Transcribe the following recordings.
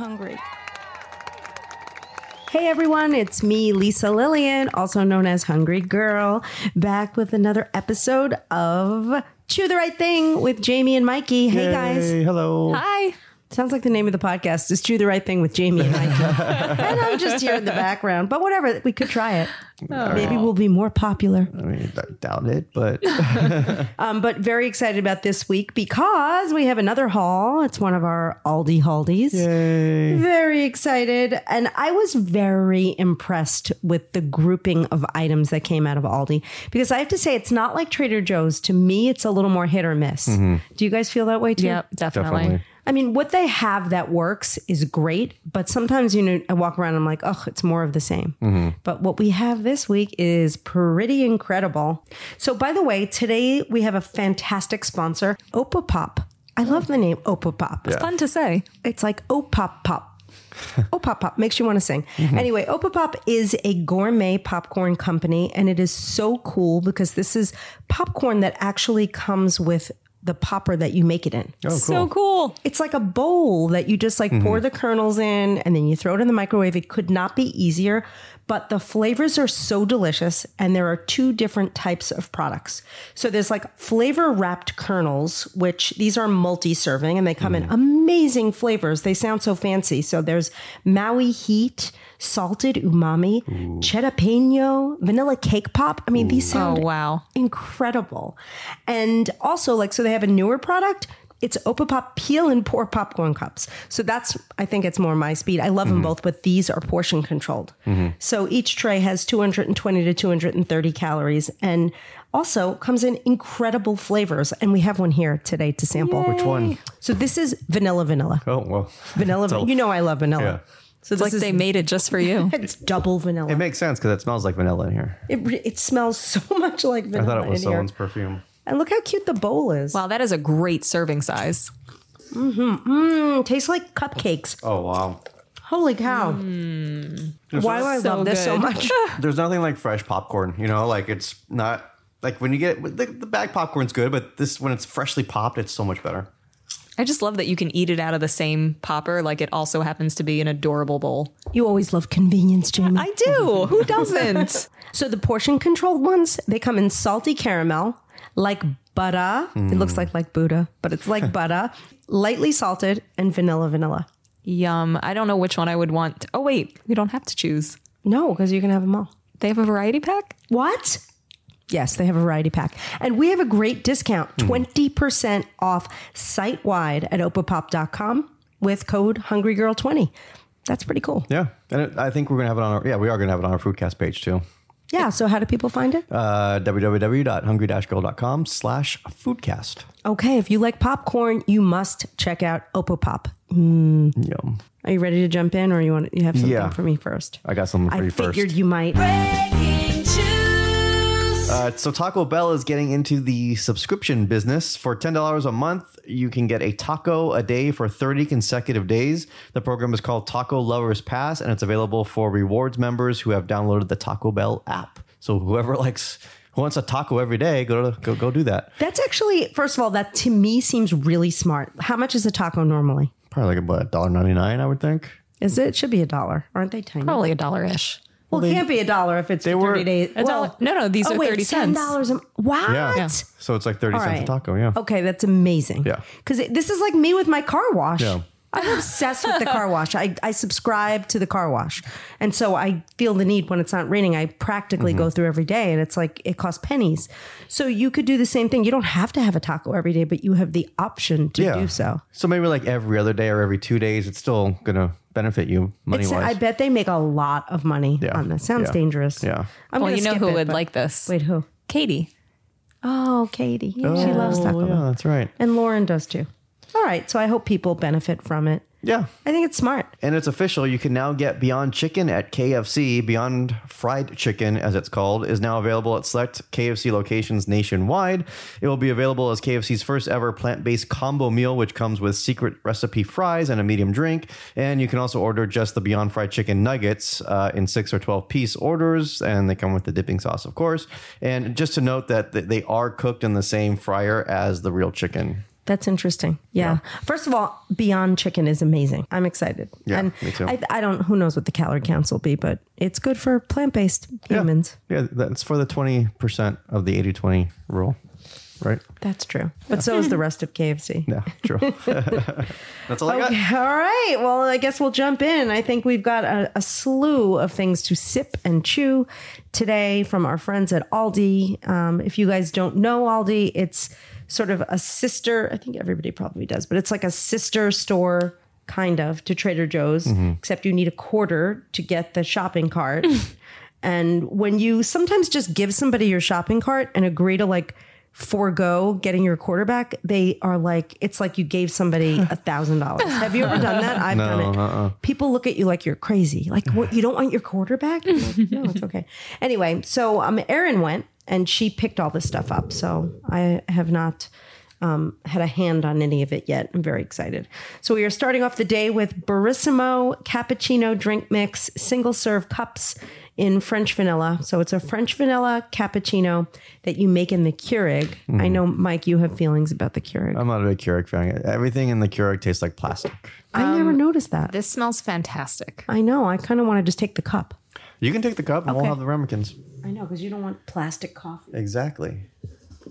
hungry. Hey everyone, it's me, Lisa Lillian, also known as Hungry Girl, back with another episode of Chew the Right Thing with Jamie and Mikey. Hey guys. Hey, hello. Hi. Sounds like the name of the podcast is Chew the Right Thing with Jamie and Mikey. and I'm just here in the background, but whatever, we could try it. Maybe we'll be more popular. I mean, I doubt it, but Um, but very excited about this week because we have another haul. It's one of our Aldi Haldies. yay. Very excited. And I was very impressed with the grouping of items that came out of Aldi because I have to say, it's not like Trader Joe's. To me, it's a little more hit or miss. Do you guys feel that way too? Yep, definitely. Definitely. I mean, what they have that works is great, but sometimes, you know, I walk around and I'm like, oh, it's more of the same. Mm-hmm. But what we have this week is pretty incredible. So, by the way, today we have a fantastic sponsor, Opopop. I love the name Opopop. It's fun to say. It's like oh pop pop. oh pop pop makes you want to sing. Mm-hmm. Anyway, Opopop is a gourmet popcorn company, and it is so cool because this is popcorn that actually comes with the popper that you make it in. Oh, cool. So cool. It's like a bowl that you just like pour mm-hmm. the kernels in and then you throw it in the microwave. It could not be easier, but the flavors are so delicious. And there are two different types of products. So there's like flavor wrapped kernels, which these are multi serving and they come in mm. amazing flavors. They sound so fancy. So there's Maui Heat, salted umami, jalapeno, vanilla cake pop. I mean, these Oh, sound wow. incredible. And also, like, so they have a newer product. It's Opopop peel and pour popcorn cups. So that's, I think it's more my speed. I love them mm-hmm. both, but these are portion controlled. Mm-hmm. So each tray has 220 to 230 calories and also comes in incredible flavors. And we have one here today to sample. Which one? So this is vanilla vanilla. Oh, well. Vanilla, So- you know I love vanilla. Yeah. So It's this like is, they made it just for you. it's double vanilla. It makes sense because it smells like vanilla in here. It, it smells so much like vanilla. I thought it was in here. someone's perfume. And look how cute the bowl is. wow, that is a great serving size. Mm, hmm. tastes like cupcakes. Oh, wow. Holy cow. Why do I So love this so much? There's nothing like fresh popcorn, you know? Like, it's not like when you get the, the bag popcorn's good, but this, when it's freshly popped, it's so much better. I just love that you can eat it out of the same popper. Like it also happens to be an adorable bowl. you always love convenience, Jamie. I do. Who doesn't? so the portion controlled ones, they come in salty caramel, like butter. It looks like like Buddha, but it's like butter, lightly salted, and vanilla vanilla. Yum. I don't know which one I would want. Oh, wait. We don't have to choose. No, because you can have them all. They have a variety pack? What? Yes, they have a variety pack. And we have a great discount hmm. 20% off site wide at opopop.com with code HungryGirl20. That's pretty cool. Yeah. And I think we're going to have it on our, yeah, we are going to have it on our Foodcast page too. Yeah. So, how do people find it? Uh, www.hungry-girl.com slash foodcast. Okay. If you like popcorn, you must check out Opopop. Yum. Are you ready to jump in, or you want you have something Yeah. for me first? I got something for I you first. figured you might. Uh, so Taco Bell is getting into the subscription business. For ten dollars a month, you can get a taco a day for thirty consecutive days. The program is called Taco Lovers Pass, and it's available for rewards members who have downloaded the Taco Bell app. So whoever likes who wants a taco every day, go to go go do that. That's actually, first of all, that to me seems really smart. How much is a taco normally? Probably like about dollar ninety nine, I would think. Is it? it should be a dollar, aren't they tiny? Probably a dollar ish. Well, it can't be a dollar if it's they for were- 30 days. A dollar- no, no, these oh, are wait, 30 $10 cents. a What? Yeah. So it's like thirty All cents right. a taco. Yeah. Okay, that's amazing. Yeah. Because this is like me with my car wash. Yeah. I'm obsessed with the car wash. I, I subscribe to the car wash. And so I feel the need when it's not raining. I practically Mm-hmm. go through every day and it's like it costs pennies. So you could do the same thing. You don't have to have a taco every day, but you have the option to Yeah. do so. So maybe like every other day or every two days, it's still gonna benefit you money It's, I bet they make a lot of money Yeah. on this. Sounds Yeah. dangerous. Yeah. I'm Well, gonna you know skip who it, would but- like this? Wait, who? Katie. Oh, Katie. she loves oh, Taco Oh, Bell. yeah, that's right. And Lauren does too. All right. So I hope people benefit from it. Yeah. I think it's smart. And it's official. You can now get Beyond Chicken at KFC. Beyond Fried Chicken, as it's called, is now available at select KFC locations nationwide. It will be available as KFC's first ever plant based combo meal, which comes with secret recipe fries and a medium drink. And you can also order just the Beyond Fried Chicken nuggets uh, in six or 12 piece orders. And they come with the dipping sauce, of course. And just to note that they are cooked in the same fryer as the real chicken. That's interesting. Yeah. First of all, Beyond Chicken is amazing. I'm excited. Yeah, and me too. I, I don't. Who knows what the calorie counts will be, but it's good for plant based humans. Yeah, that's for the 20% of the 80 20 rule, right? That's true. But so is the rest of KFC. Yeah, true. that's all I got. All right. Well, I guess we'll jump in. I think we've got a, a slew of things to sip and chew today from our friends at Aldi. Um, if you guys don't know Aldi, it's sort of a sister, I think everybody probably does, but it's like a sister store kind of to Trader Joe's, except you need a quarter to get the shopping cart. and when you sometimes just give somebody your shopping cart and agree to like, forego getting your quarterback, they are like, it's like you gave somebody a thousand dollars. Have you ever done that? I've done it. People look at you like you're crazy. Like, what? You don't want your quarterback? Like, no, it's okay. Anyway, so um, Erin went and she picked all this stuff up. So I have not um, had a hand on any of it yet. I'm very excited. So we are starting off the day with Barissimo cappuccino drink mix, single serve cups in French vanilla. So it's a French vanilla cappuccino that you make in the Keurig. I know, Mike, you have feelings about the Keurig. I'm not a big Keurig fan. Everything in the Keurig tastes like plastic. I never noticed that. This smells fantastic. I know. I kind of want to just take the cup. You can take the cup and we'll Okay. have the ramekins. I know because you don't want plastic coffee. Exactly.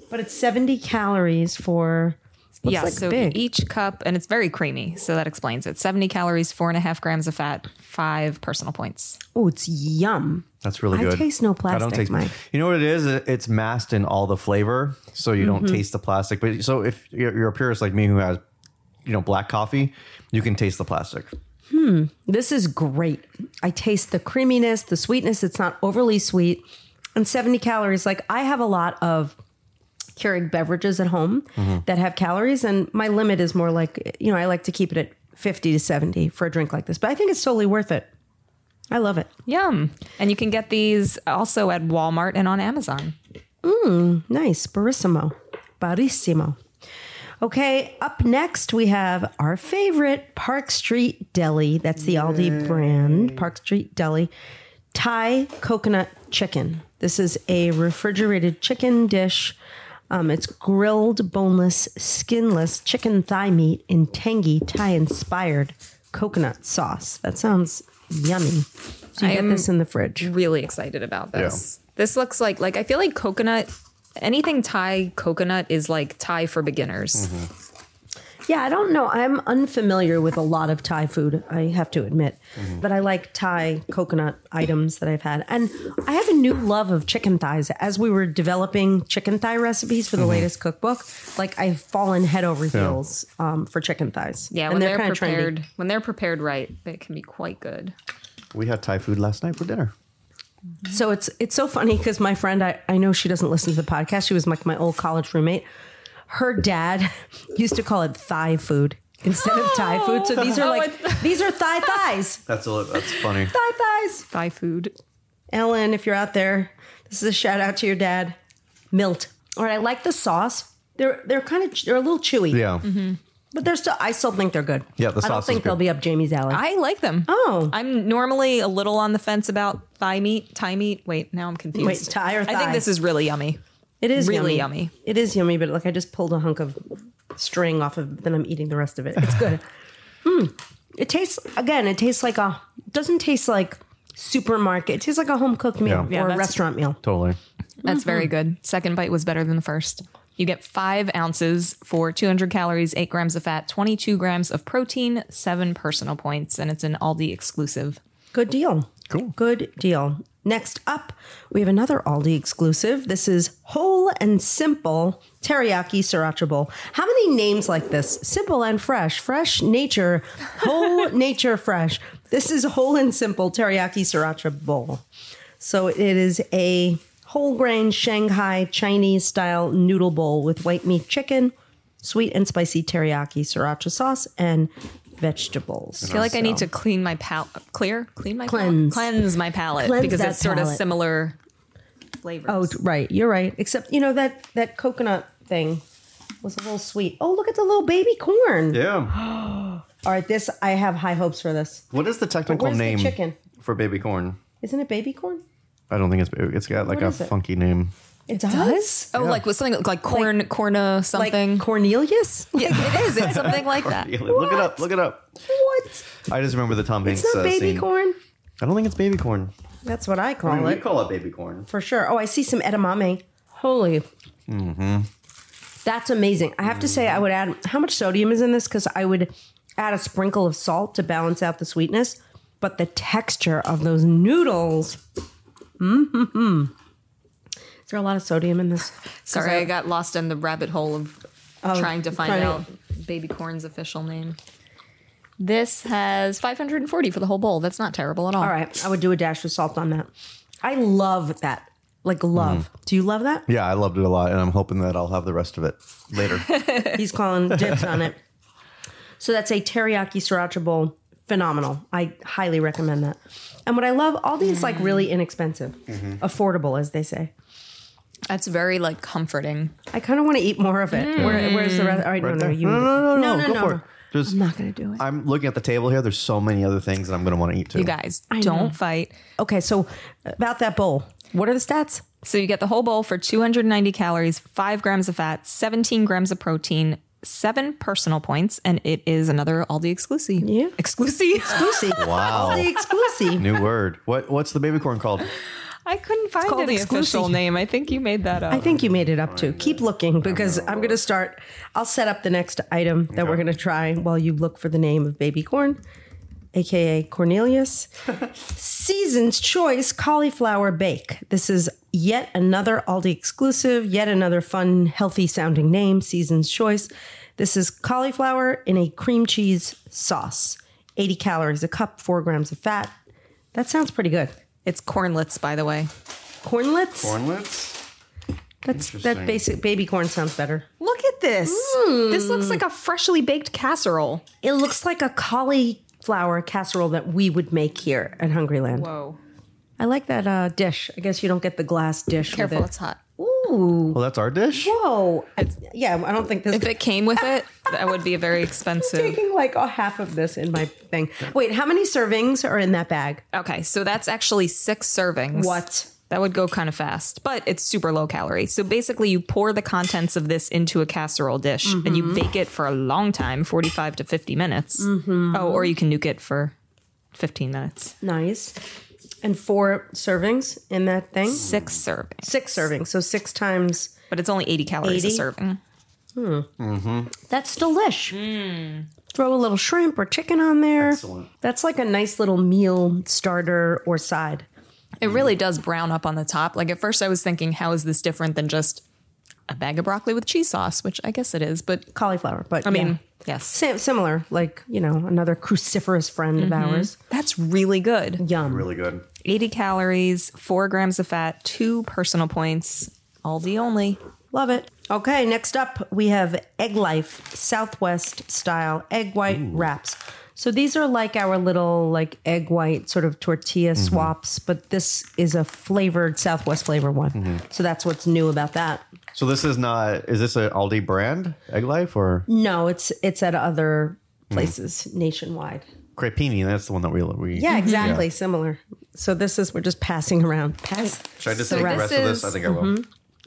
But it's 70 calories for. looks yeah, like so big. each cup, and it's very creamy, so that explains it. 70 calories, four and a half grams of fat, five personal points. Oh, it's yum. That's really I good. taste no plastic. I plastic, don't taste. Mike. You know what it is? It- It's masked in all the flavor, so you Mm-hmm. don't taste the plastic. But so if you're, you're a purist like me who has, you know, black coffee, you can taste the plastic. Hmm, this is great. I taste the creaminess, the sweetness. It's not overly sweet. And 70 calories. Like I have a lot of Keurig beverages at home mm-hmm. that have calories, and my limit is more like, you know, I like to keep it at 50 to 70 for a drink like this. But I think it's totally worth it. I love it. Yum. And you can get these also at Walmart and on Amazon. Mmm, nice. Barissimo. Barissimo. Okay, up next we have our favorite Park Street Deli. That's the Aldi brand, Park Street Deli. Thai coconut chicken. This is a refrigerated chicken dish. Um, it's grilled, boneless, skinless chicken thigh meat in tangy Thai inspired coconut sauce. That sounds yummy. So you I get this in the fridge. Really excited about this. This looks like like I feel like coconut anything Thai coconut is like Thai for beginners. Mm-hmm. Yeah, I don't know. I'm unfamiliar with a lot of Thai food, I have to admit. Mm-hmm. But I like Thai coconut items that I've had. And I have a new love of chicken thighs. As we were developing chicken thigh recipes for the mm-hmm. latest cookbook, like I've fallen head over heels um, for chicken thighs. Yeah, and when they're, kinda prepared when they're prepared right, they can be quite good. We had Thai food last night for dinner. Mm-hmm. So it's it's so funny because my friend, I, I know she doesn't listen to the podcast. She was like my old college roommate. Her dad used to call it thigh food instead of Thai food. So these are like these are thigh thighs. That's a, that's funny. Thigh thighs. Thai food. Ellen, if you're out there, this is a shout out to your dad. Milt. All right, I like the sauce. They're they're kind of they're a little chewy, Yeah. Mm-hmm. But they're still. I still think they're good. Yeah, the I don't sauce is think they'll good. be up Jamie's alley. I like them. Oh. I'm normally a little on the fence about thigh meat, thigh meat. Wait, now I'm confused. Wait, Thai or thigh? I thigh? think this is really yummy. it is really yummy. yummy. It is yummy, but like I just pulled a hunk of string off of. Then I'm eating the rest of it. It's good. mm. It tastes again. It tastes like a. Doesn't taste like supermarket. It tastes like a home cooked meal Yeah. Yeah, or a that's- restaurant meal. Totally. That's very good. Second bite was better than the first. You get five ounces for 200 calories, eight grams of fat, 22 grams of protein, seven personal points, and it's an Aldi exclusive. Good deal. Cool. Good deal. Next up, we have another Aldi exclusive. This is Whole and Simple Teriyaki Sriracha Bowl. How many names like this? Simple and fresh. Fresh nature. Whole nature fresh. This is Whole and Simple Teriyaki Sriracha Bowl. So it is a whole grain Shanghai Chinese style noodle bowl with white meat chicken, sweet and spicy teriyaki sriracha sauce, and vegetables. I feel like I need to clean my palate, clear, clean my Cleanse. palate? cleanse my palate Cleanse because it's sort of similar flavors. Oh, right. You're right. Except you know that that coconut thing was a little sweet. Oh, look at the little baby corn. Yeah. All right, this I have high hopes for this. What is the technical where's the name chicken? for baby corn? Isn't it baby corn? I don't think it's it's got like What a is it? funky name. It does. Oh, like with something like corn, corna something. Like Cornelius? yeah, it is. It's something like that. Look it up. Look it up. What? I just remember the Tom Hanks It's not uh, baby scene. corn. I don't think it's baby corn. That's what I I call mean, we it call it baby corn. for sure. Oh, I see some edamame. Holy. Mm-hmm. That's amazing. I have to say, I would add how much sodium is in this because I would add a sprinkle of salt to balance out the sweetness. But the texture of those noodles. Mm-hmm. Is there a lot of sodium in this? Sorry, I got lost in the rabbit hole of trying to find trying to- out baby corn's official name. This has 540 for the whole bowl. That's not terrible at all. All right, I would do a dash of salt on that. I love that. Like love. Do you love that? Yeah, I loved it a lot, and I'm hoping that I'll have the rest of it later. He's calling dibs on it. So that's a teriyaki sriracha bowl. Phenomenal. I highly recommend that. And what I love, all these like really inexpensive, mm-hmm. affordable, as they say. That's very like comforting. I kind of want to eat more of it. Mm. Where, where's the rest? All right, no, no, there? you. No, no, no, no, no, go no, for no. it. Just- I'm not gonna do it. I'm looking at the table here. There's so many other things that I'm going to want to eat too. You guys, I don't know. fight. Okay, so about that bowl, what are the stats? So you get the whole bowl for 290 calories, 5 grams of fat, 17 grams of protein, 7 personal points, and it is another Aldi exclusive. Yeah. Exclusive. Exclusive. Wow. The exclusive. New word. What What's the baby corn called? I couldn't find called any exclusive. official name. I think you made that up. I think you made it up too. Keep looking because I'm going to start. I'll set up the next item that we're going to try while you look for the name of baby corn, aka Cornelius. Season's Choice Cauliflower Bake. This is yet another Aldi exclusive, yet another fun, healthy sounding name, Season's Choice. This is cauliflower in a cream cheese sauce. 80 calories a cup, 4 grams of fat. That sounds pretty good. It's cornlets, by the way. Cornlets? Cornlets. That's that basic baby corn sounds better. Look at this. This looks mm. like a freshly baked casserole. It looks like a cauliflower casserole that we would make here at Hungryland. Whoa. I like that uh, dish. I guess you don't get the glass dish. Careful, with it's hot. Ooh. Well, that's our dish. Whoa. yeah, I don't think this If it came with it, that would be a very expensive. I'm taking like a half of this in my thing. Wait, how many servings are in that bag? Okay, so that's actually six servings. What? That would go kind of fast, but it's super low calorie. So basically, you pour the contents of this into a casserole dish and you bake it for a long time 45 to 50 minutes. Oh, or you can nuke it for 15 minutes. Nice. And four servings in that thing? Six servings. Six servings. So six times. But it's only 80 calories 80? a serving. Hmm. That's delish. Hmm. Throw a little shrimp or chicken on there. Excellent. That's like a nice little meal starter or side. It really does brown up on the top. Like at first, I was thinking, how is this different than just a bag of broccoli with cheese sauce? Which I guess it is, but Cauliflower, but I mean, yeah. yes, Sam, similar, like you know, another cruciferous friend of mm-hmm. ours. that's really good. Yum, Really good. 80 calories, four grams of fat, two personal points, Aldi only. love it. Okay, next up we have Egglife Southwest style egg white wraps. So these are like our little like egg white sort of tortilla mm-hmm. swaps, but this is a flavored Southwest flavor one. Mm-hmm. So that's what's new about that. So this is not. Is this an Aldi brand Egglife or No, it's it's at other mm-hmm. places nationwide. Crepini? That's the one that we we. Yeah, exactly, similar. So this is we're just passing around. Pass. Should I just So take the this rest of this? I is- think I will.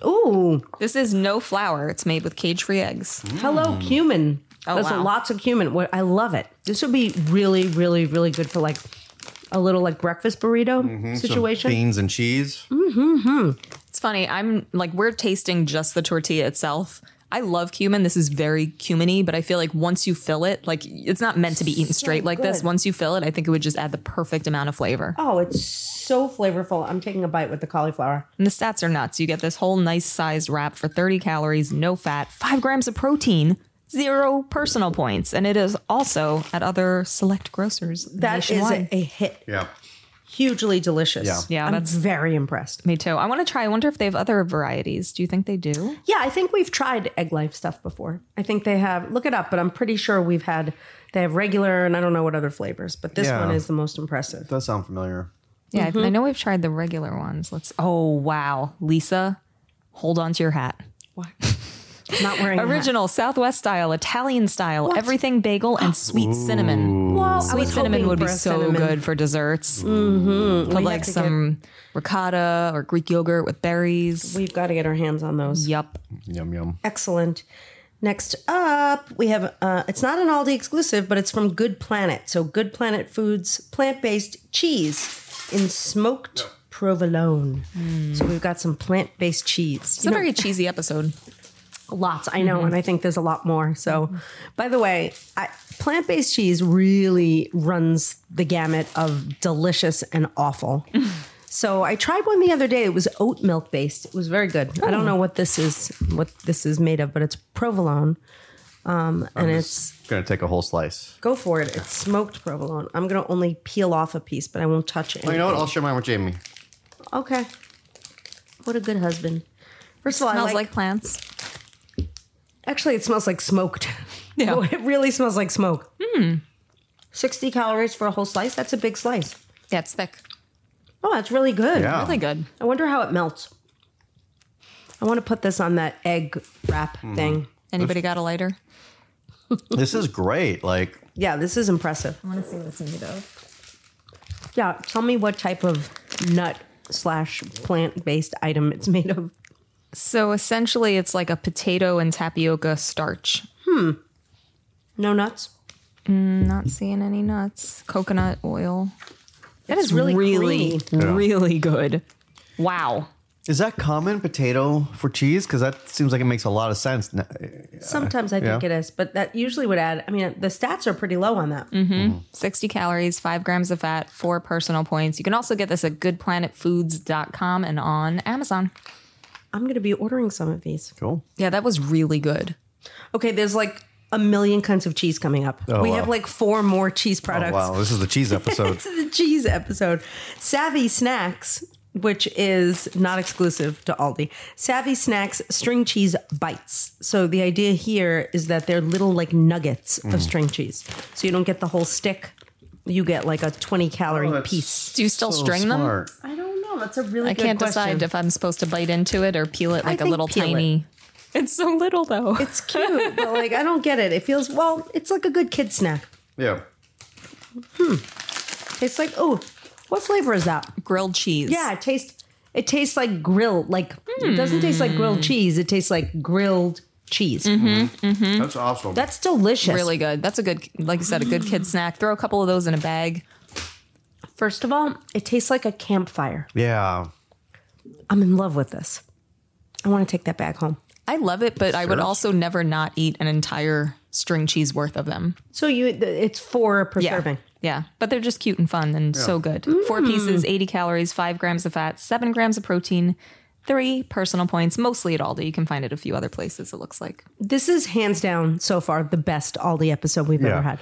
Ooh, This is no flour. It's made with cage free eggs. hello mm. cumin. Oh, There's wow. lots of cumin. What I love it. This would be really, really, really good for like a little like breakfast burrito mm-hmm. Some situation. beans and cheese. Mm-hmm. It's funny. I'm like, we're tasting just the tortilla itself. I love cumin. This is very cuminy, but I feel like once you fill it, like it's not meant to be eaten straight like this. good. Once you fill it, I think it would just add the perfect amount of flavor. Oh, it's so flavorful. I'm taking a bite with the cauliflower. And the stats are nuts. You get this whole nice sized wrap for 30 calories, no fat, five grams of protein, zero personal points. And it is also at other select grocers. That is nationwide. a, a hit. Yeah. Hugely delicious. Yeah. Yeah, I'm that's- very impressed. Me too. I want to try. I wonder if they have other varieties. Do you think they do? Yeah, I think we've tried Egglife stuff before. I think they have. Look it up, but I'm pretty sure we've had. They have regular, and I don't know what other flavors, but this Yeah. one is the most impressive. Does sound familiar. Yeah, I- I know we've tried the regular ones. Let's. Oh wow, Lisa, hold on to your hat. What? Not wearing a hat. Original Southwest style, Italian style, everything bagel, and sweet cinnamon. Well, Sweet cinnamon would be so cinnamon. good for desserts. Mm-hmm. Put We like have to some ricotta or Greek yogurt with berries. We've got to get our hands on those. Yup. Yum yum. Excellent. Next up, we have uh, it's not an Aldi exclusive, but it's from Good Planet. So Good Planet Foods plant-based cheese in smoked provolone. So we've got some plant-based cheese. It's a very cheesy episode. Lots, I know, and I think there's a lot more. So, by the way, I, plant-based cheese really runs the gamut of delicious and awful. so I tried one the other day. It was oat milk based. It was very good. I don't know what this is, what this is made of, but it's provolone, um, and it's Gonna take a whole slice. go for it. It's smoked provolone. I'm gonna only peel off a piece, but I won't touch it. Oh, you know what? I'll share mine with Jamie. Okay. What a good husband. First of all, I Smells like, like plants. Actually, it smells like smoked. Yeah. No, it really smells like smoke. Hmm. 60 calories for a whole slice. That's a big slice. Yeah, it's thick. Oh, that's really good. Yeah. Really good. I wonder how it melts. I want to put this on that egg wrap Mm-hmm. thing. Anybody got a lighter? This is great. Like Yeah, this is impressive. I want to see what it's made of. Yeah, tell me what type of nut slash plant based item it's made of. So essentially, it's like a potato and tapioca starch. Hmm. No nuts. Not seeing any nuts. Coconut oil. That It's is really really, creamy. really good. Wow. Is that common potato for cheese? Because that seems like it makes a lot of sense. Sometimes I think yeah. it is, but that usually would add. I mean, the stats are pretty low on that. Mm. 60 calories, five grams of fat, four personal points. You can also get this at goodplanetfoods.com and on Amazon. I'm going to be ordering some of these. Cool. Yeah, that was really good. Okay, there's like a million kinds of cheese coming up. Oh, we wow. have like four more cheese Oh, products. wow, this is the cheese episode. This is the cheese episode. Savvy Snacks, which is not exclusive to Aldi. Savvy Snacks string cheese bites. So the idea here is that they're little like nuggets Mm. of string cheese. So you don't get the whole stick. You get like a 20 calorie Oh, piece. Do you still So string them? I don't know. That's a really I good can't question. decide if I'm supposed to bite into it or peel it like a little peel it. tiny. It's so little though. It's cute, but like I don't get it. It feels well. It's like a good kid snack. Yeah. Hmm. It's like oh, what flavor is that? grilled cheese. Yeah, it tastes. It tastes like grilled. Like it doesn't taste like grilled hmm. cheese. It tastes like grilled cheese. Mm-hmm, mm-hmm. Mm-hmm. That's awesome. That's delicious. Really good. That's a good, like you said, a good kid snack. Throw a couple of those in a bag. First of all, it tastes like a campfire. yeah. I'm in love with this. I want to take that back home. I love it, but I would Sure. also never not eat an entire string cheese worth of them. So you, it's four for preserving. Yeah, but they're just cute and fun and so good. Four mm. pieces, 80 calories, five grams of fat, seven grams of protein, three personal points, mostly at Aldi. You can find it a few other places, it looks like. This is hands down so far the best Aldi episode we've Yeah. ever had.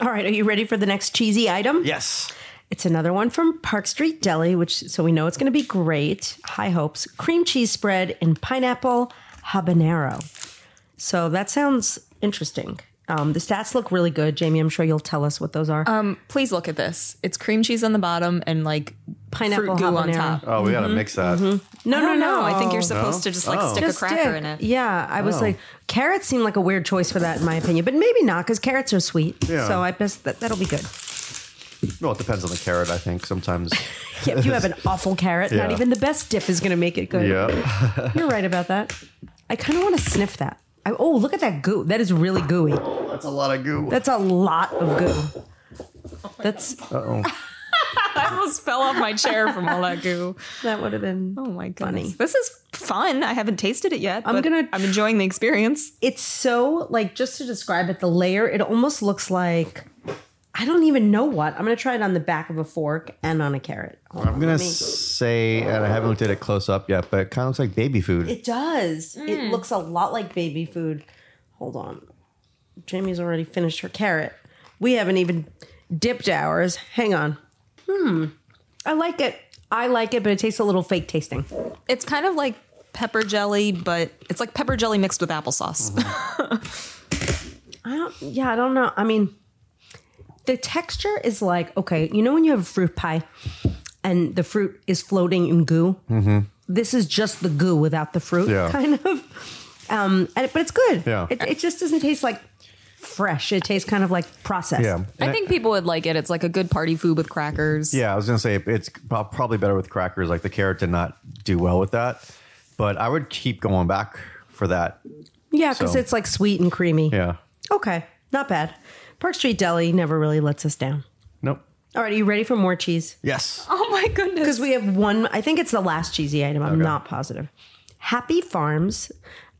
All right, are you ready for the next cheesy item? Yes. It's another one from Park Street Deli, which so we know it's going to be great. High hopes. Cream cheese spread in pineapple habanero. So that sounds interesting. Um, the stats look really good, Jamie. I'm sure you'll tell us what those are. Um, please look at this. It's cream cheese on the bottom and like Pineapple fruit goo on top. Oh, we gotta mix that. no, I no, don't no. I think you're supposed to just like Oh. stick Just a cracker stick. in it. Yeah, I was Oh. like, carrots seem like a weird choice for that, in my opinion, but maybe not because carrots are sweet. Yeah. So I guess that that'll be good. Well, it depends on the carrot. I think sometimes. Yeah, if you have an awful carrot, not even the best dip is going to make it good. yeah. You're right about that. I kind of want to sniff that. I, oh, look at that goo. That is really gooey. That's a lot of goo. That's a lot of goo. That's Uh-oh. I almost fell off my chair from all that goo. that would have been. Oh my Funny. This is fun. I haven't tasted it yet. I'm but gonna- I'm enjoying the experience. It's so like just to describe it, the layer. It almost looks like I don't even know what. I'm gonna try it on the back of a fork and on a carrot. Hold I'm on, gonna let me- say, and I haven't looked at it close up yet, but it kind of looks like baby food. It does. It looks a lot like baby food. Hold on. Jamie's already finished her carrot. We haven't even dipped ours. Hang on. Hmm. I like it. I like it, but it tastes a little fake tasting. It's kind of like pepper jelly, but it's like pepper jelly mixed with applesauce. I don't, yeah, I don't know. I mean, the texture is like, okay, you know when you have a fruit pie and the fruit is floating in goo? Mm-hmm. This is just the goo without the fruit, Yeah. kind of. Um, and, but it's good. Yeah. It, it just doesn't taste like fresh. It tastes kind of like processed. Yeah. I think people would like it. It's like a good party food with crackers. Yeah, I was gonna say it's probably better with crackers. Like the carrot did not do well with that, but I would keep going back for that. Yeah, because So- it's like sweet and creamy. Yeah. Okay, not bad. Park Street Deli never really lets us down. Nope. All right, are you ready for more cheese? Yes. Oh my goodness. Because we have one, I think it's the last cheesy item. I'm Okay. not positive. Happy Farms,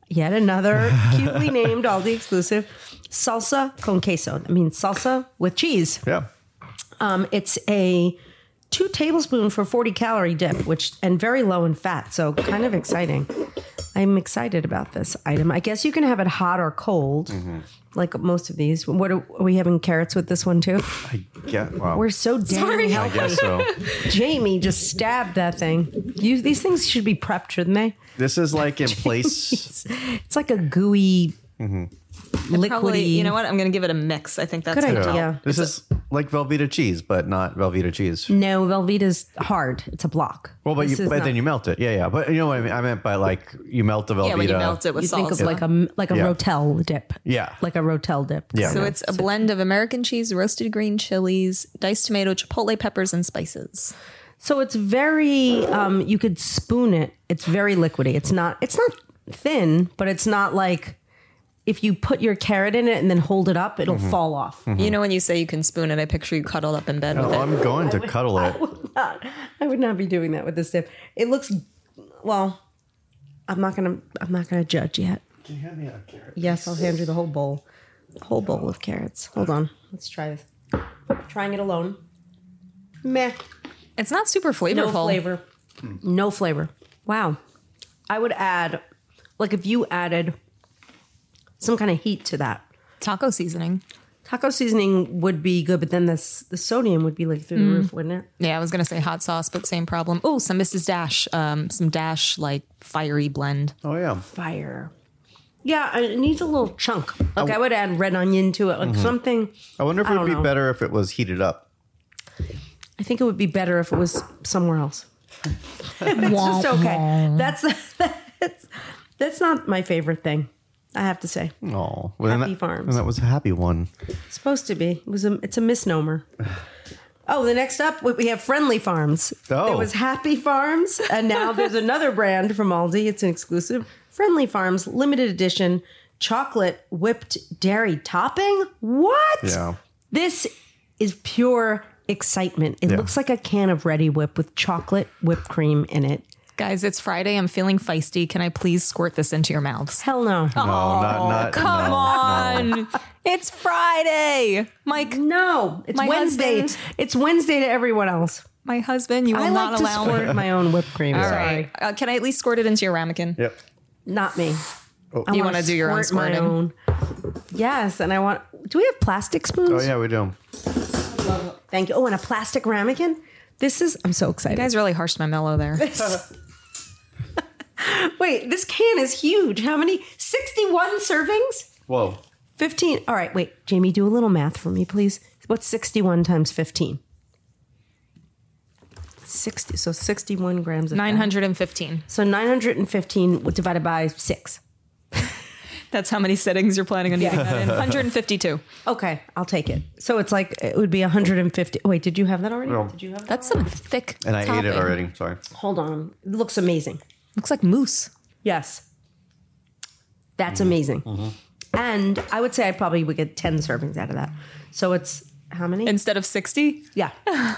yet another cutely named Aldi exclusive, salsa con queso. I mean, salsa with cheese. Yeah. Um, it's a two tablespoon for 40 calorie dip, which and very low in fat. So kind of exciting. I'm excited about this item. I guess you can have it hot or cold, mm-hmm. like most of these. What are, are we having carrots with this one too? I get. Wow. We're so damn Sorry. I guess so. Jamie just stabbed that thing. You, these things should be prepped, shouldn't they? This is like in place. It's like a gooey, mm-hmm. Liquidy. Probably, you know what? I'm going to give it a mix. I think that's Good idea. help. Yeah. This is like Velveeta cheese, but not Velveeta cheese. No, Velveeta's hard. It's a block. Well, but you, but not- then you melt it. Yeah, yeah. But you know what I mean? I meant by like you melt the Velveeta. Yeah, when you melt it with you salt. think of like a like a Yeah. rotel dip. Yeah. like a rotel dip. Yeah. So it's a blend of American cheese, roasted green chilies, diced tomato, chipotle peppers, and spices. So it's very. Um, you could spoon it. It's very liquidy. It's not. It's not thin, but it's not like if you put your carrot in it and then hold it up, it'll mm-hmm. fall off. Mm-hmm. You know, when you say you can spoon it, I picture you cuddled up in bed with Oh, it. I'm going to cuddle it. I would not I would not be doing that with this dip. It looks. Well, I'm not gonna. I'm not gonna judge yet. Can you hand me a carrot? Yes, I'll hand you the whole bowl. The whole bowl of carrots. Hold on. Let's try this. Trying it alone. Meh. It's not super flavorful. No flavor. Hmm. No flavor. Wow. I would add, like, if you added some kind of heat to that. Taco seasoning. Taco seasoning would be good, but then this the sodium would be like through the roof, wouldn't it? Yeah, I was gonna say hot sauce, but same problem. Oh, some Mrs. Dash, um, some Dash like fiery blend. Oh yeah. Fire. Yeah, it needs a little chunk. Like I would add red onion to it, like something. I wonder if it I would be don't know. better if it was heated up. I think it would be better if it was somewhere else. it's just okay. That's that's that's not my favorite thing. I have to say. Oh, well, Happy that, Farms. then that was a happy one. It's supposed to be. It was a. It's a misnomer. Oh, the next up we we have Friendly Farms. Oh. There was Happy Farms, and now there's another brand from Aldi. It's an exclusive. Friendly Farms limited edition chocolate whipped dairy topping. What? Yeah. This is pure excitement. It Yeah. looks like a can of Reddi-wip with chocolate whipped cream in it. Guys, it's Friday. I'm feeling feisty. Can I please squirt this into your mouths? Hell no. No, not not. Come no, on. no. It's Friday. Mike, No, it's My Wednesday. husband- It's Wednesday to everyone else. my husband, you will I not like to allow squirt my own whipped cream. All Sorry, right. Uh, can I at least squirt it into your ramekin? Yep. not me. Oh. I You wanna wanna do your own squirt my squirting? own. Yes, and I want. Do we have plastic spoons? Oh yeah, we do. Thank you. Oh, and a plastic ramekin. This is. I'm so You excited. guys really harshed my mellow there. Wait, this can is huge. How many? 61 servings? Whoa. 15. All right, wait. Jamie, do a little math for me, please. What's 61 times 15? 60. So 61 grams of fat. 915. So 915 divided by six. That's how many sittings you're planning on eating that in. 152. Okay, I'll take it. So it's like it would be 150. Wait, did you have that already? No. Did you have that? That's some thick. And I ate it already. Sorry. Hold on. It looks amazing. Looks like mousse. Yes. That's amazing. And I would say I probably would get 10 servings out of that. So it's how many? Instead of 60? yeah.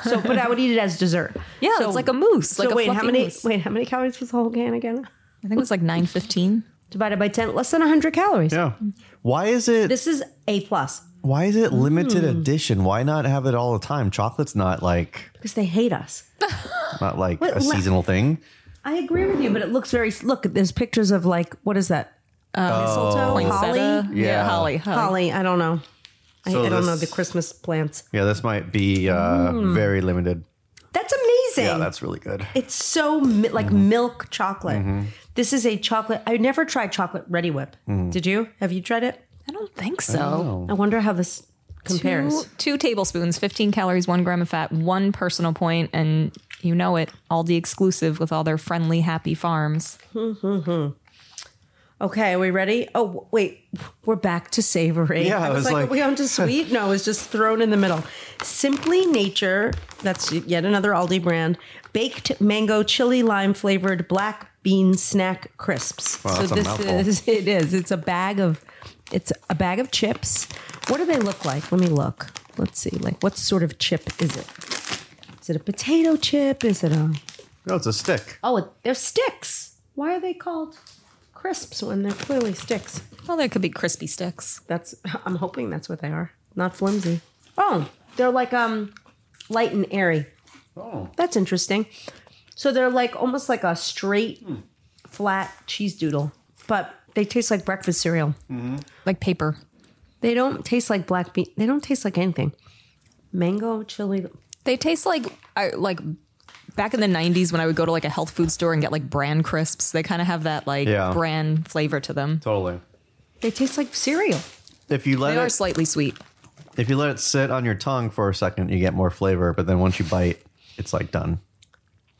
So, but I would eat it as dessert. Yeah, so, it's like a mousse. Like so a wait, how fluffy many? mousse. Wait, how many calories was the whole can again? I think it was like 915. Divided by 10, less than 100 calories. Yeah. Why is it? This is A plus why is it limited Mm. edition? Why not have it all the time? Chocolate's not like because they hate us. not like What- a what- seasonal thing. I agree with you, but it looks very. Look, there's pictures of like what is that? Mistletoe, holly, Poinsettia? Yeah. holly. holly. holly. I don't know. I, So I don't know the Christmas plants. Yeah, this might be uh, Mm. very limited. That's amazing. Yeah, that's really good. It's so mi- like Mm-hmm. milk chocolate. This is a chocolate. I never tried chocolate Reddi-wip. Mm. Did you? Have you tried it? I don't think so. I wonder how this compares. Two, two tablespoons, 15 calories, one gram of fat, one personal point, and you know it, Aldi exclusive with all their friendly, happy farms. Okay, are we ready? Oh, wait, we're back to savory. Yeah, I I was, was like, like- are we on to sweet? No, it's just thrown in the middle. Simply Nature, that's yet another Aldi brand, baked mango chili lime flavored black bean snack crisps. Wow, that's this mouthful. is it is. It's a bag of it's a bag of chips. What do they look like? Let me look. Let's see. Like what sort of chip is it? Is it a potato chip? Is it a No, it's a stick. Oh, they're sticks. Why are they called crisps when they're clearly sticks? Well, there could be crispy sticks. That's I'm hoping that's what they are. Not flimsy. Oh, they're like um light and airy. Oh. That's interesting. So they're like almost like a straight flat cheese doodle, but they taste like breakfast cereal. Like paper. They don't taste like black bean. They don't taste like anything. Mango chili. They taste like I like back in the 90s when I would go to like a health food store and get like brand crisps. They kind of have that like Yeah. brand flavor to them. Totally. They taste like cereal. If you let They are it, slightly sweet. if you let it sit on your tongue for a second, you get more flavor. But then once you bite, it's like done.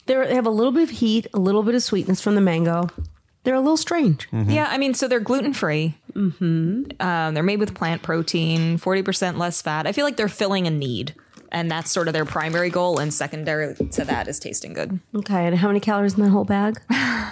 They're, they have a little bit of heat, a little bit of sweetness from the mango. They're a little strange. Yeah, I mean, so they're gluten free. Mm-hmm. Um, they're made with plant protein, 40% less fat. I feel like they're filling a need. And that's sort of their primary goal. And secondary to that is tasting good. Okay, and how many calories in the whole bag?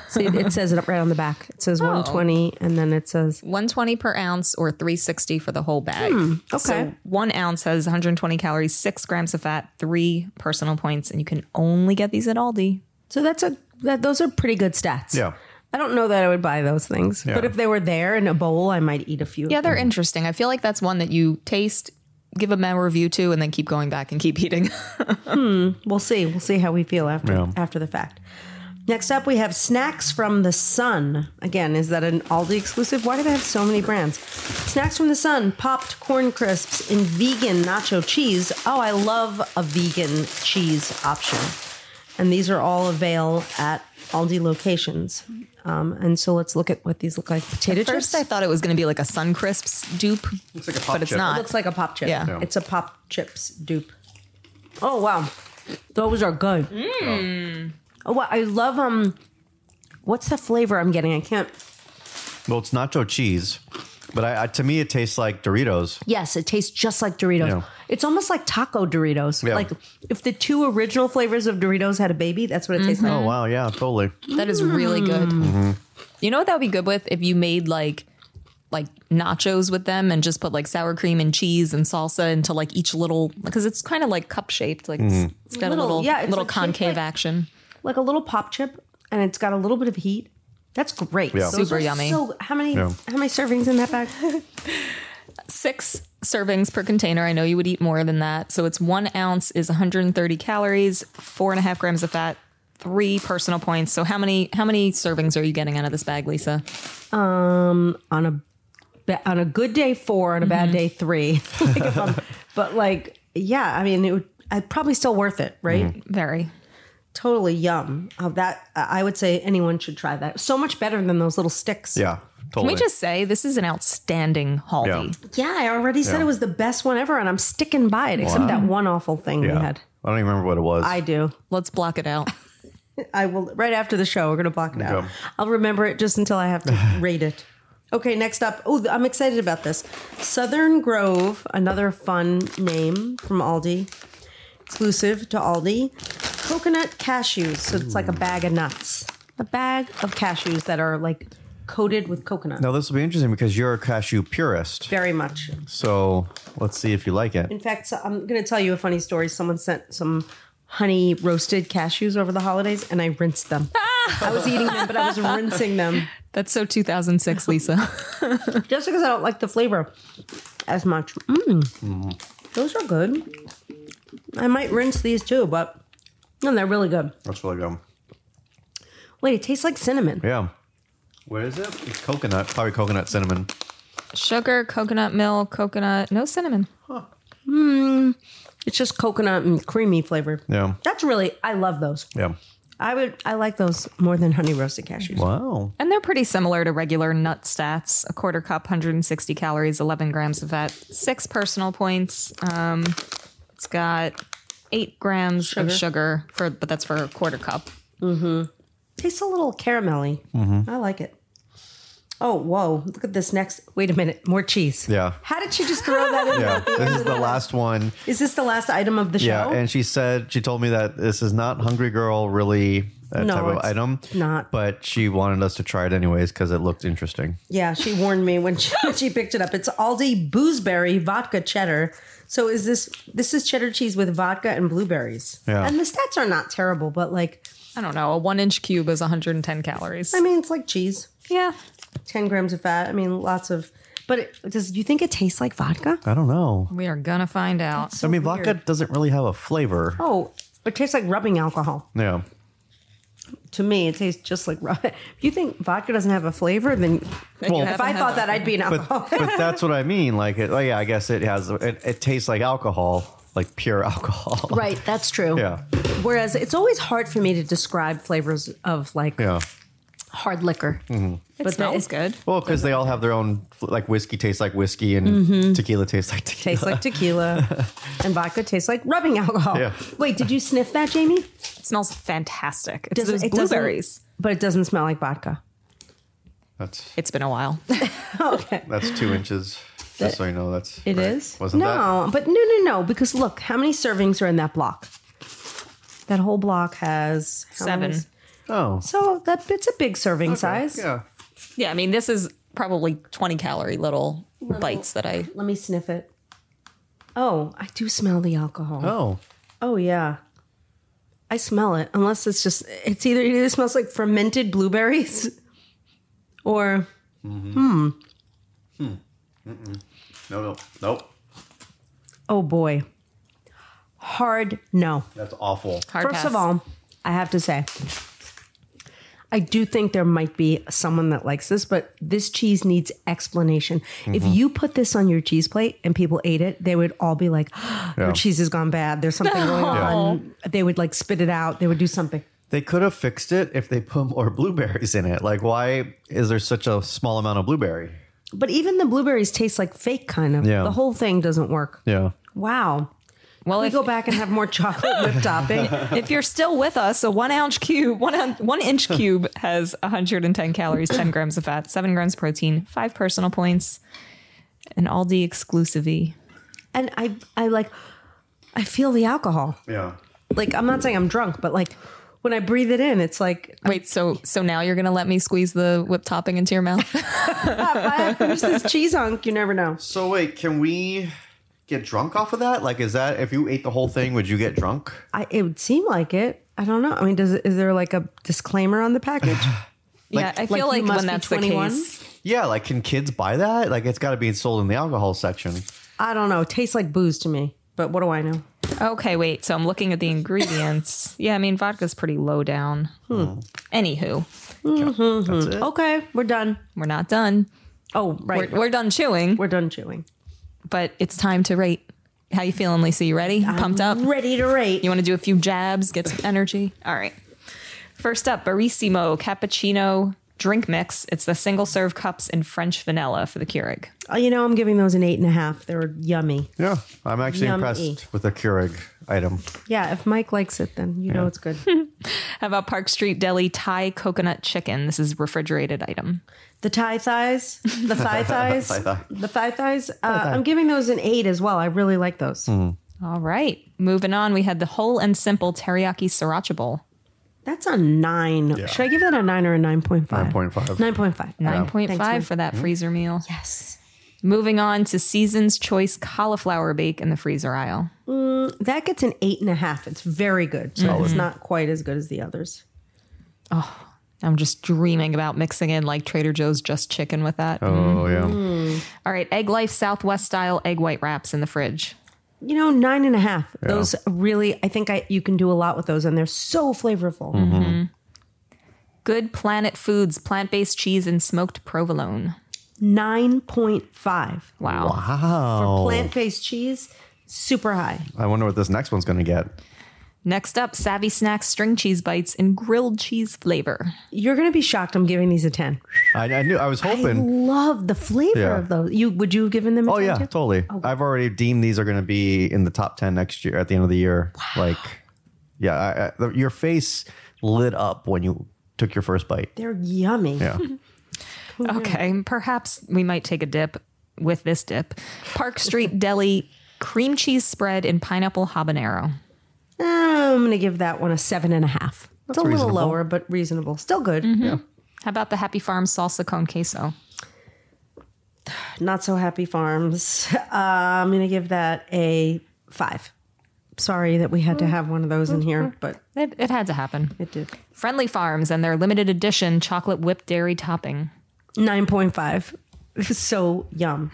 See, it, it says it up right on the back. It says 120, and then it says 120 per ounce or 360 for the whole bag. Hmm, okay. So one ounce has 120 calories, six grams of fat, three personal points, and you can only get these at Aldi. so. That's a that. Those are pretty good stats. Yeah. I don't know that I would buy those things, Yeah. but if they were there in a bowl, I might eat a few. Yeah, they're interesting. I feel like that's one that you taste, give a memo review to, and then keep going back and keep eating. Hmm. we'll see. We'll see how we feel after Yeah. after the fact. Next up, we have snacks from the sun. Again, is that an Aldi exclusive? Why do they have so many brands? Snacks from the sun, popped corn crisps in vegan nacho cheese. Oh, I love a vegan cheese option. And these are all avail at Aldi locations. Um, and so let's look at what these look like. Potato First, chips. I thought it was going to be like a Sun Crisps dupe, It's like a pop but it's chip. It not. looks like a pop chip. Yeah. Yeah. It's a pop chips dupe. Oh wow. Those are good. Oh wow. I love um what's the flavor I'm getting? I can't Well, it's nacho cheese, but I, I, to me, it tastes like Doritos. Yes, it tastes just like Doritos. Yeah. It's almost like taco Doritos. Yeah. Like if the two original flavors of Doritos had a baby, that's what it tastes mm-hmm. like. Oh wow, yeah, totally. That is really good. Mm. Mm-hmm. You know what that would be good with if you made like like nachos with them and just put like sour cream and cheese and salsa into like each little because it's kind of like cup shaped. Like it's, mm-hmm. it's got Little- a little yeah, little like concave like- action. Like a little pop chip and it's got a little bit of heat. That's great. Yeah. Super are yummy. So how many Yeah. how many servings in that bag? Six servings per container. I know you would eat more than that. So it's one ounce is 130 calories, four and a half grams of fat, three personal points. So how many how many servings are you getting out of this bag, Lisa? Um, on a on a good day four, on a bad mm-hmm. day three. like but like, yeah, I mean, it would. I'd probably still worth it, right? Mm-hmm. Very. Totally yum. Uh, that I would say anyone should try that. So much better than those little sticks. Yeah, Can totally. we just say this is an outstanding Haldi? Yeah, I already said Yeah. it was the best one ever, and I'm sticking by it. Except Wow. that one awful thing yeah. we had. I don't even remember what it was. I do. Let's block it out. I will right after the show. We're gonna block it out. Okay. I'll remember it just until I have to rate it. Okay, next up. Oh, I'm excited about this. Southern Grove, another fun name from Aldi, exclusive to Aldi. Coconut cashews. So it's like a bag of nuts. A bag of cashews that are like coated with coconut. now this will be interesting because you're a cashew purist. Very much. So let's see if you like it. In fact, so I'm going to tell you a funny story. Someone sent some honey roasted cashews over the holidays, and I rinsed them. I was eating them, but I was rinsing them That's so 2006, Lisa. just because I don't like the flavor as much. Mm. Those are good. I might rinse these too, but no, they're really good. That's really good. Wait, it tastes like cinnamon. Yeah. Where is it? It's coconut, probably coconut cinnamon. Sugar, coconut milk, coconut, no cinnamon. It's just coconut and creamy flavor. Yeah. That's really I love those. Yeah. I would I like those more than honey roasted cashews. Wow. And they're pretty similar to regular nut stats. A quarter cup, 160 calories, 11 grams of fat, six personal points. Um, it's got eight grams of sugar for, but that's for a quarter cup. Mm-hmm. Tastes a little caramelly. I like it. Oh, whoa. Look at this next. Wait a minute. More cheese. Yeah. How did she just throw that in? Yeah, this is the last one. Is this the last item of the show? Yeah, and she said she told me that this is not Hungry Girl really uh, that No, type of it's item. not. But she wanted us to try it anyways because it looked interesting. Yeah, she warned me when she, when she picked it up. It's Aldi Boozeberry Vodka Cheddar. So is this this is cheddar cheese with vodka and blueberries? Yeah. And the stats are not terrible, but like I don't know. A one inch cube is 110 calories. I mean, it's like cheese, yeah. Ten grams of fat. I mean, lots of. But it, does do you think it tastes like vodka? I don't know. We are gonna find out. I mean, weird. vodka doesn't really have a flavor. Oh, it tastes like rubbing alcohol. Yeah. To me, it tastes just like rub. If you think vodka doesn't have a flavor, then Well, if I thought that. I'd be an But alcoholic. but that's what I mean. Like, it, oh yeah, I guess it has. It, it tastes like alcohol, like pure alcohol. right, that's true. Yeah. Whereas it's always hard for me to describe flavors of like Yeah. Hard liquor. Mm-hmm. It But smells that- good. Well, because they all have their own. Like whiskey tastes like whiskey, and mm-hmm. tequila tastes like tequila. Tastes like tequila, and vodka tastes like rubbing alcohol. Yeah. Wait, did you sniff that, Jamie? It smells fantastic. It's Does- those it doesn't- blueberries. But it doesn't smell like vodka. That's It's been a while. okay. that's two inches. Just so you know, that's It right. is. Wasn't no, but no, no, no. Because look, how many servings are in that block? That whole block has Seven. many? That? Oh. So that it's a big serving size. Yeah. yeah, I mean, this is probably 20 calorie little bites that I. Let me sniff it. Oh, I do smell the alcohol. Oh. Oh yeah. I smell it. Unless it's just it's either it either smells like fermented blueberries or Hmm. Hmm. No, no, nope. oh boy. Hard no. That's awful. Hard First pass. of all, I have to say I do think there might be someone that likes this, but this cheese needs explanation. If Mm-hmm. you put this on your cheese plate and people ate it, they would all be like, "Your Yeah. cheese has gone bad. There's something going on." They would like spit it out. They would do something. They could have fixed it if they put more blueberries in it. Like, why is there such a small amount of blueberry? But even the blueberries taste like fake, kind of. Yeah. The whole thing doesn't work. Yeah. Wow. Well, We if, go back and have more chocolate whipped topping. if you're still with us, a one ounce cube, one, one inch cube has 110 calories, 10 grams of fat, 7 grams of protein, 5 personal points, an Aldi exclusive And I, I like, I feel the alcohol. Yeah. Like, I'm not saying I'm drunk, but like when I breathe it in, it's like, Wait, so so now you're gonna let me squeeze the whipped topping into your mouth? "Ah, there's this cheese hunk. You never know. So wait, can we get drunk off of that? Like, is that if you ate the whole thing, would you get drunk? I, it would seem like it. I don't know. I mean, does it, is there like a disclaimer on the package? yeah, I feel you like, must when that's 21? the case, Yeah. Like, can kids buy that? Like, it's got to be sold in the alcohol section. I don't know. It tastes like booze to me, but what do I know? Okay, wait. So I'm looking at the ingredients. Yeah, I mean vodka's pretty low down. Hmm. Oh. Anywho, That's mm-hmm. it. Okay, we're done. we're not done. Oh, right. We're, we're done chewing, we're done chewing. But it's time to rate. How you feeling, Lisa? You ready? Pumped up? Ready to rate. You want to do a few jabs, get some energy? All right. First up, Barissimo Cappuccino Drink Mix. It's the single serve cups in French vanilla for the Keurig. Oh, you know, I'm giving those an eight and a half. They're yummy. Yeah. I'm actually Yummy. impressed with the Keurig item. Yeah, if Mike likes it, then you know it's good. How about Park Street Deli Thai Coconut Chicken? This is refrigerated item. The Thai thighs, the thigh thighs, Thigh thigh. the thigh thighs. Uh, I'm giving those an eight as well. I really like those. Mm. All right. Moving on, we had the whole and simple teriyaki sriracha bowl. That's a nine. Should I give that a nine or a nine point five? 9.5. Nine point five. 9.5 Thanks, man. for that freezer meal. Yes. Moving on to Season's Choice cauliflower bake in the freezer aisle. That gets an eight and a half. It's very good. So it's not quite as good as the others. Oh, I'm just dreaming about mixing in like Trader Joe's just chicken with that. Oh, yeah. Mm. All right, Egglife Southwest style egg white wraps in the fridge. You know, nine and a half. Those really, I think I you can do a lot with those, and they're so flavorful. Mm-hmm. Mm-hmm. Good Planet Foods plant based cheese and smoked provolone. Nine point five Wow. Wow. For plant based cheese. Super high. I wonder what this next one's going to get. Next up, Savvy Snacks string cheese bites in grilled cheese flavor. You're gonna be shocked. I'm giving these a ten. I, I knew. I was I hoping. love the flavor Yeah. of those. You would you have given them? A Oh 10 yeah, too? totally. Oh, I've already deemed these are going to be in the top ten next year at the end of the year. Like, yeah, I, I, the, your face lit up when you took your first bite. They're yummy. Yeah, Okay, perhaps we might take a dip with this dip. Park Street Deli cream cheese spread in pineapple habanero. I'm going to give that one a seven and a half. It's a little lower, but reasonable. Still good. How about the Happy Farm salsa con queso? Not so happy farms. Uh, I'm going to give that a five. Sorry that we had to have one of those in here, but It, it had to happen. it did. Friendly Farms and their limited edition chocolate whipped dairy topping. 9.5. so yum.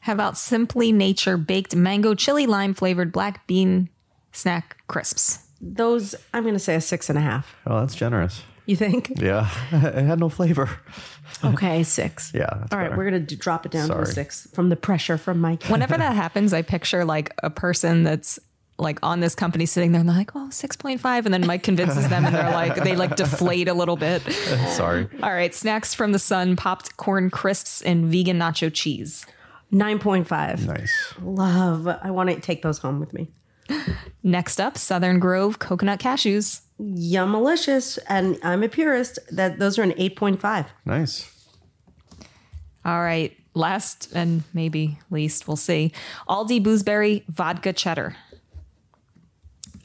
How about Simply Nature baked mango chili lime flavored black bean snack crisps? Those, I'm going to say a six and a half. Oh, that's generous. You think? Yeah, it had no flavor. Okay, six. Yeah, that's All right, better. we're going to drop it down to a six from the pressure from Mike. Whenever that happens, I picture like a person that's like on this company sitting there and they're like, oh, 6.5. And then Mike convinces them and they're like, they like deflate a little bit. Sorry. All right, snacks from the sun, popped corn crisps and vegan nacho cheese. 9.5. Nice. Love. I want to take those home with me. Next up, Southern Grove coconut cashews. Yum, delicious. And I'm a purist. That Those are an 8.5. Nice. All right, last and maybe least, we'll see. Aldi Boozeberry vodka cheddar.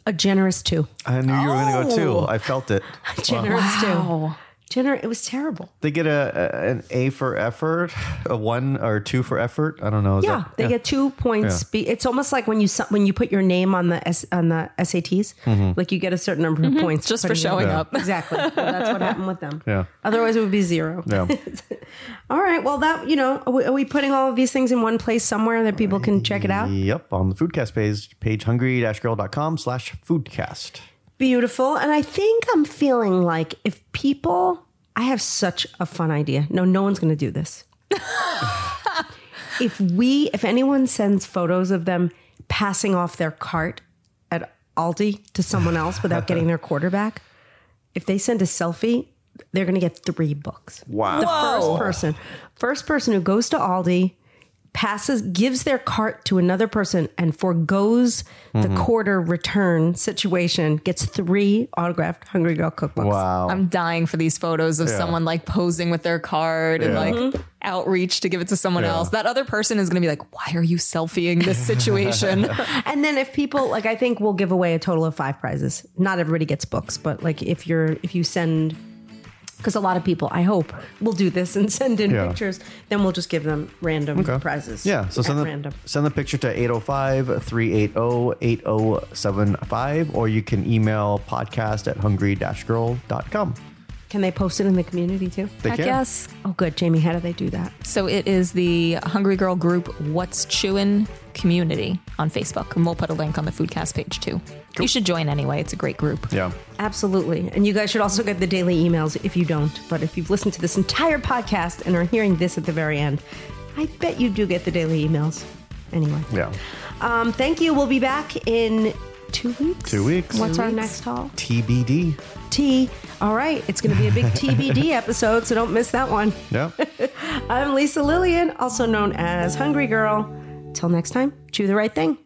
A generous two. I knew you were going to go too. Oh. I felt it. A Generous two. Wow. Gener- it was terrible. They get a, a an A for effort, a one or two for effort. I don't know. Is Yeah, that- they get two points. Yeah. Be- It's almost like when you when you put your name on the S- on the SATs, mm-hmm. like you get a certain number of mm-hmm. points Just for putting your- showing Yeah. up. Exactly. Well, that's what happened with them. Yeah. Otherwise, it would be zero. Yeah. All right. Well, that you know, are we, are we putting all of these things in one place somewhere that people can check it out? Yep. On the Foodcast page, page hungry-girl.com slash foodcast. Beautiful. And I think I'm feeling like if people, I have such a fun idea. No, no one's going to do this. if we, if anyone sends photos of them passing off their cart at Aldi to someone else without getting their quarterback, if they send a selfie, they're going to get three books. Wow. The first person, first person who goes to Aldi, passes, gives their cart to another person, and foregoes the mm-hmm. quarter return situation, gets three autographed Hungry Girl cookbooks. Wow. I'm dying for these photos of Yeah. someone like posing with their card and Yeah. like mm-hmm. outreach to give it to someone Yeah. else. That other person is going to be like, why are you selfieing this situation? And then if people like, I think we'll give away a total of five prizes. Not everybody gets books, but like if you're if you send. Because a lot of people, I hope, will do this and send in Yeah. pictures. Then we'll just give them random Okay. prizes. Yeah, so at send the, random. send the picture to 805 380 8075, or you can email podcast at hungry girl.com. Can they post it in the community too? They Heck can. yes. Oh, good, Jamie. How do they do that? So it is the Hungry Girl group What's Chewin' community on Facebook. And we'll put a link on the Foodcast page too. You should join anyway. It's a great group. Yeah. Absolutely. And you guys should also get the daily emails if you don't. But if you've listened to this entire podcast and are hearing this at the very end, I bet you do get the daily emails. Anyway. Yeah. Um, thank you. We'll be back in two weeks. Two weeks. What's Two our weeks. next haul? TBD. T. All right. It's going to be a big TBD episode, so don't miss that one. Yeah. I'm Lisa Lillien, also known as Hungry Girl. Till next time, chew the right thing.